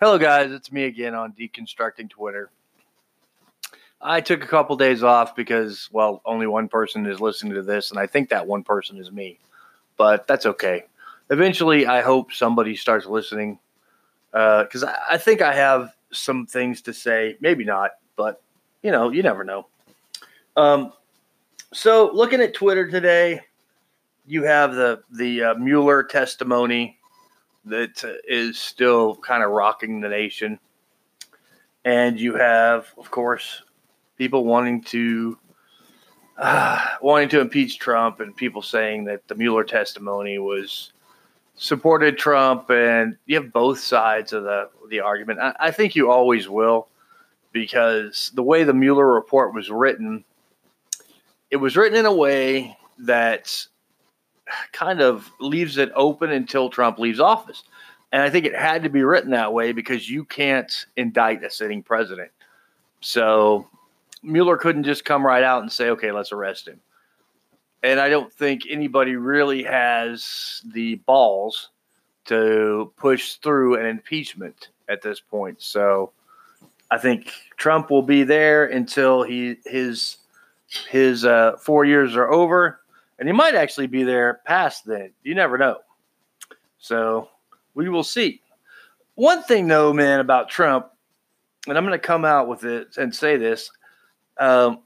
Hello, guys. It's me again on Deconstructing Twitter. I took a couple days off because, well, only one person is listening to this, and I think that one person is me. But that's okay. Eventually, I hope somebody starts listening because uh, I, I think I have some things to say. Maybe not, but you know, you never know. Um, so, looking at Twitter today, you have the the uh, Mueller testimony that is still kind of rocking the nation. And you have, of course, people wanting to uh, wanting to impeach Trump, and people saying that the Mueller testimony was supported Trump, and you have both sides of the the argument. I, I think you always will, because the way the Mueller report was written, it was written in a way that kind of leaves it open until Trump leaves office. And I think it had to be written that way because you can't indict a sitting president. So Mueller couldn't just come right out and say, okay, let's arrest him. And I don't think anybody really has the balls to push through an impeachment at this point. So I think Trump will be there until he his his uh, four years are over and he might actually be there past then. You never know. So we will see. One thing, though, man, about Trump, and I'm going to come out with it and say this um,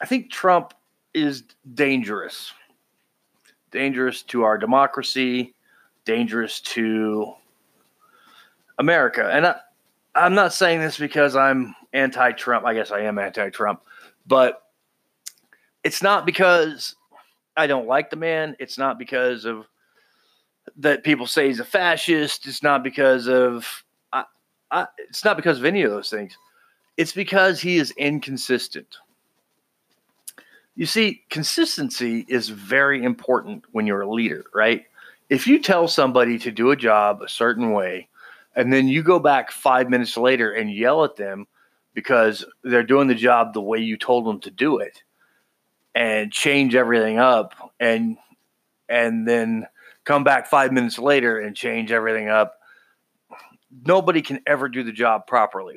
I think Trump is dangerous. Dangerous to our democracy, dangerous to America. And I, I'm not saying this because I'm anti Trump. I guess I am anti Trump. But it's not because I don't like the man. It's not because of that people say he's a fascist. It's not because of I, I, it's not because of any of those things. It's because he is inconsistent. You see, consistency is very important when you're a leader, right? If you tell somebody to do a job a certain way, and then you go back five minutes later and yell at them because they're doing the job the way you told them to do it, and change everything up and and then come back five minutes later and change everything up. Nobody can ever do the job properly.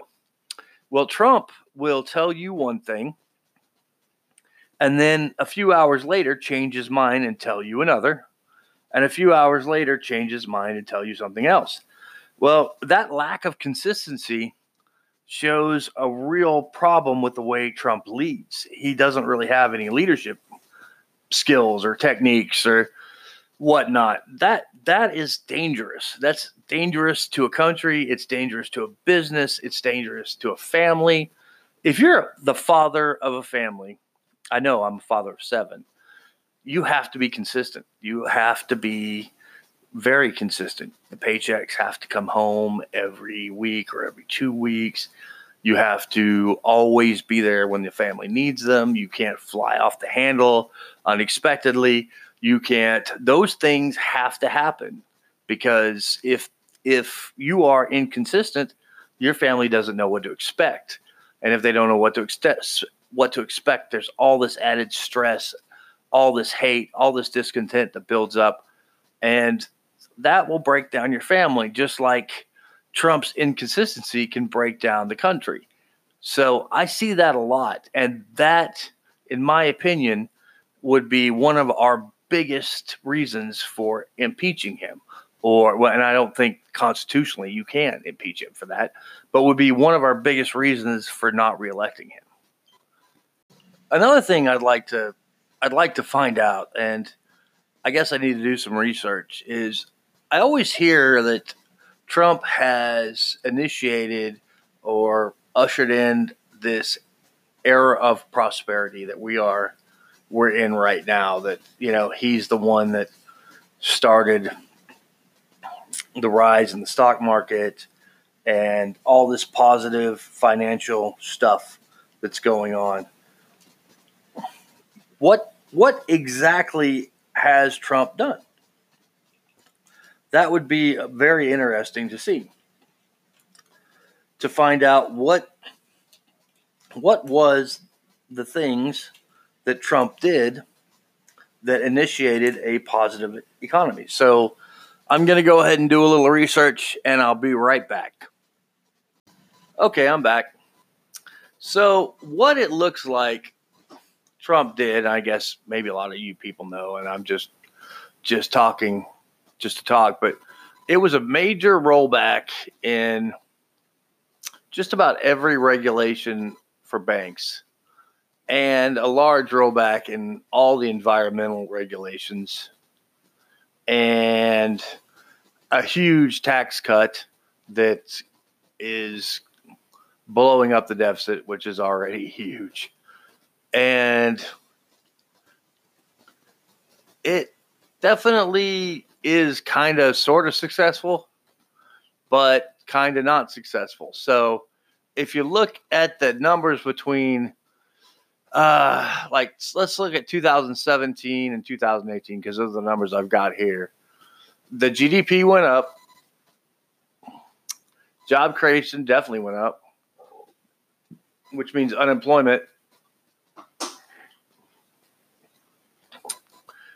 Well trump will tell you one thing and then a few hours later change his mind and tell you another and a few hours later change his mind and tell you something else. Well that lack of consistency shows a real problem with the way Trump leads. He doesn't really have any leadership skills or techniques or whatnot. That that is dangerous. That's dangerous to a country. It's dangerous to a business. It's dangerous to a family. If you're the father of a family, I know I'm a father of seven. You have to be consistent. You have to be very consistent. The paychecks have to come home every week or every two weeks. You have to always be there when the family needs them. You can't fly off the handle unexpectedly. You can't, those things have to happen because if if you are inconsistent, your family doesn't know what to expect. And if they don't know what to expect, what to expect, there's all this added stress, all this hate, all this discontent that builds up. And that will break down your family, just like Trump's inconsistency can break down the country. So I see that a lot. And that, in my opinion, would be one of our biggest reasons for impeaching him. Or, well, and I don't think constitutionally you can impeach him for that, but would be one of our biggest reasons for not reelecting him. Another thing I'd like to I'd like to find out, and I guess I need to do some research, is I always hear that Trump has initiated or ushered in this era of prosperity that we are we're in right now that you know he's the one that started the rise in the stock market and all this positive financial stuff that's going on. What what exactly has Trump done that would be very interesting to see. To find out what what was the things that Trump did that initiated a positive economy. So I'm going to go ahead and do a little research and I'll be right back. Okay, I'm back. So, what it looks like Trump did, I guess maybe a lot of you people know, and I'm just just talking just to talk, but it was a major rollback in just about every regulation for banks and a large rollback in all the environmental regulations and a huge tax cut that is blowing up the deficit, which is already huge. And it definitely is kind of sort of successful, but kind of not successful. So if you look at the numbers between uh like let's look at 2017 and 2018 because those are the numbers I've got here. The GDP went up. Job creation definitely went up, which means unemployment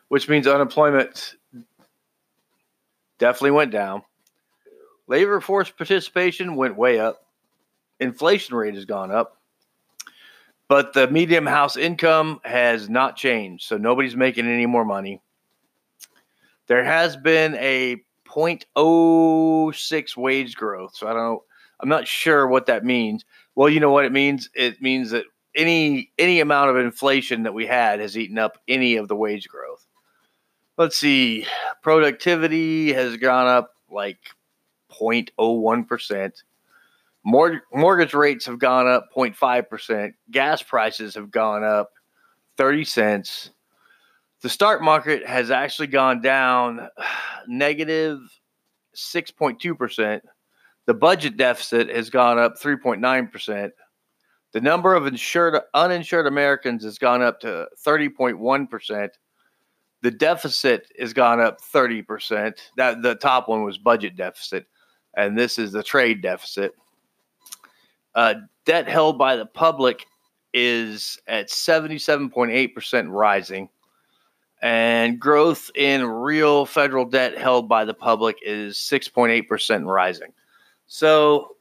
which means unemployment definitely went down. Labor force participation went way up. Inflation rate has gone up. But the medium house income has not changed. So nobody's making any more money. There has been a 0.06 wage growth. So I don't. I'm not sure what that means. Well, you know what it means? It means that any any amount of inflation that we had has eaten up any of the wage growth let's see, productivity has gone up like 0.01%. mortgage rates have gone up 0.5%. Gas prices have gone up 30 cents. The stock market has actually gone down negative 6.2%. The budget deficit has gone up 3.9%. The number of insured uninsured Americans has gone up to 30.1% the deficit has gone up 30%. That the top one was budget deficit, and this is the trade deficit. Uh, debt held by the public is at 77.8% rising, and growth in real federal debt held by the public is 6.8% rising. So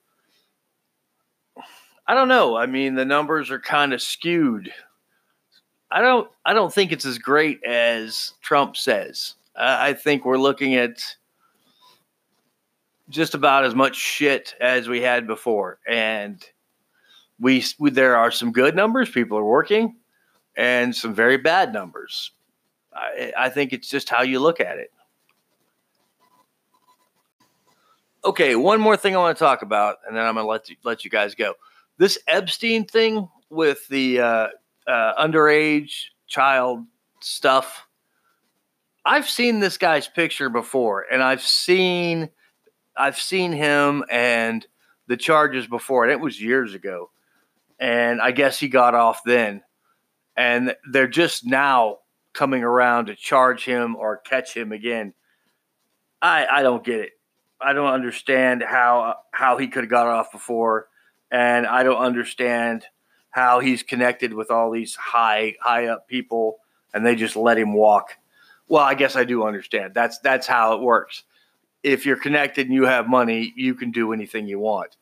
I don't know. I mean, the numbers are kind of skewed I don't I don't think it's as great as Trump says. I think we're looking at just about as much shit as we had before, and we, we there are some good numbers. People are working, and some very bad numbers. I, I think it's just how you look at it. Okay, one more thing I want to talk about, and then I'm gonna let you, let you guys go. This Epstein thing with the uh, uh, underage child stuff. I've seen this guy's picture before, and I've seen I've seen him and the charges before, and it was years ago. And I guess he got off then. And they're just now coming around to charge him or catch him again. I I don't get it. I don't understand how how he could have got off before, and I don't understand how he's connected with all these high high up people and they just let him walk. Well, I guess I do understand. That's that's how it works. If you're connected and you have money, you can do anything you want.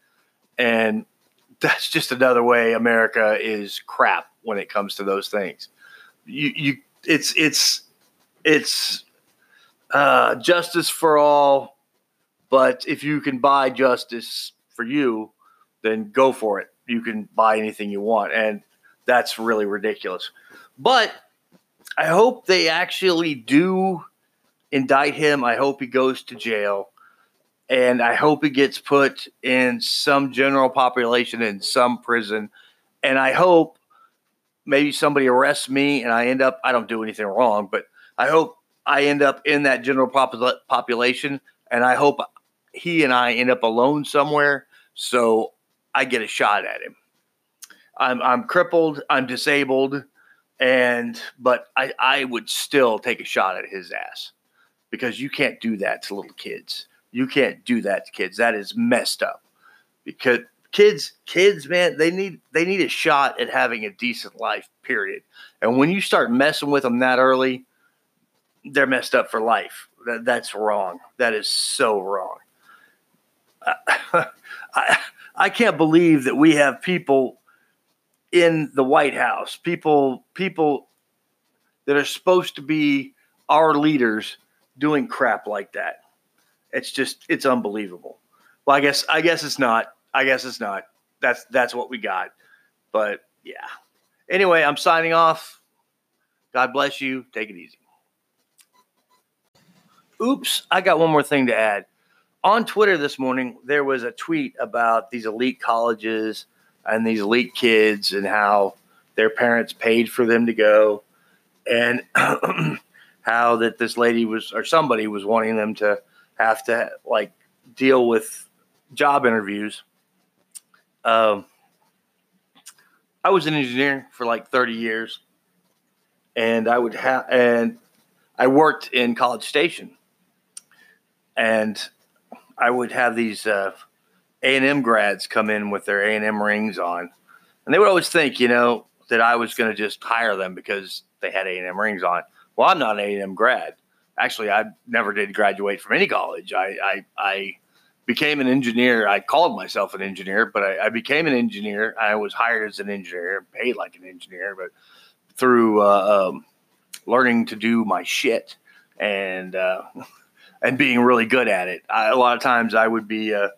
And that's just another way America is crap when it comes to those things. You you it's it's it's uh, justice for all, but if you can buy justice for you, then go for it you can buy anything you want, and that's really ridiculous. But I hope they actually do indict him. I hope he goes to jail, and I hope he gets put in some general population in some prison, and I hope maybe somebody arrests me and I end up I don't do anything wrong, but I hope I end up in that general population, and I hope he and I end up alone somewhere so I get a shot at him. I'm I'm crippled, I'm disabled, and but I, I would still take a shot at his ass because you can't do that to little kids. You can't do that to kids. That is messed up. Because kids, kids, man, they need they need a shot at having a decent life, period. And when you start messing with them that early, they're messed up for life. that, that's wrong. That is so wrong. I, I can't believe that we have people in the White House, people people that are supposed to be our leaders doing crap like that. It's just it's unbelievable. Well, I guess I guess it's not. I guess it's not. That's that's what we got. But yeah. Anyway, I'm signing off. God bless you. Take it easy. Oops, I got one more thing to add. On Twitter this morning, there was a tweet about these elite colleges and these elite kids and how their parents paid for them to go and how that this lady was or somebody was wanting them to have to like deal with job interviews. Um, I was an engineer for like 30 years and I would have, and I worked in College Station and I would have these, uh, a&M grads come in with their A&M rings on. And they would always think, you know, that I was going to just hire them because they had A&M rings on. Well, I'm not an A&M grad. Actually, I never did graduate from any college. I, I, I became an engineer. I called myself an engineer, but I, I, became an engineer. I was hired as an engineer, paid like an engineer, but through uh, um, learning to do my shit and uh, and being really good at it. I, a lot of times, I would be uh,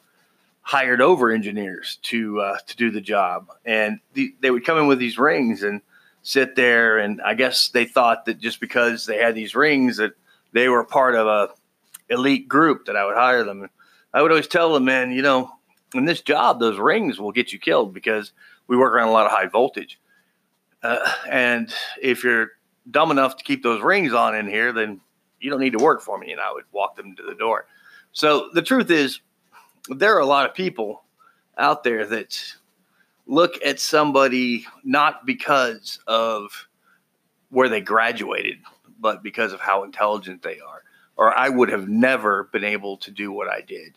hired over engineers to uh, to do the job, and the, they would come in with these rings and sit there. And I guess they thought that just because they had these rings, that they were part of a elite group that I would hire them. I would always tell them, man, you know, in this job, those rings will get you killed because we work around a lot of high voltage. Uh, and if you're dumb enough to keep those rings on in here, then you don't need to work for me. And I would walk them to the door. So the truth is, there are a lot of people out there that look at somebody not because of where they graduated, but because of how intelligent they are. Or I would have never been able to do what I did.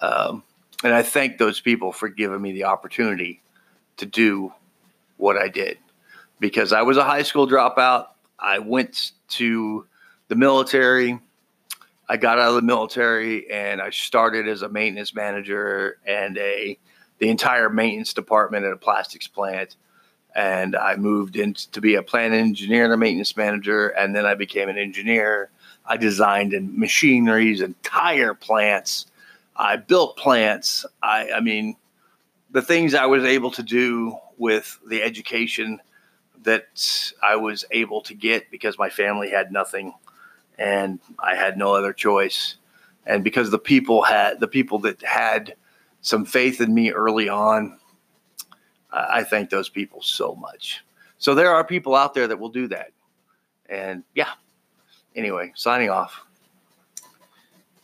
Um, and I thank those people for giving me the opportunity to do what I did because I was a high school dropout. I went to the military. I got out of the military and I started as a maintenance manager and a the entire maintenance department at a plastics plant. And I moved in to be a plant engineer and a maintenance manager. And then I became an engineer. I designed in machineries and tire plants. I built plants. I, I mean, the things I was able to do with the education that I was able to get because my family had nothing and I had no other choice. And because the people had the people that had some faith in me early on, I thank those people so much. So there are people out there that will do that. And yeah, anyway, signing off.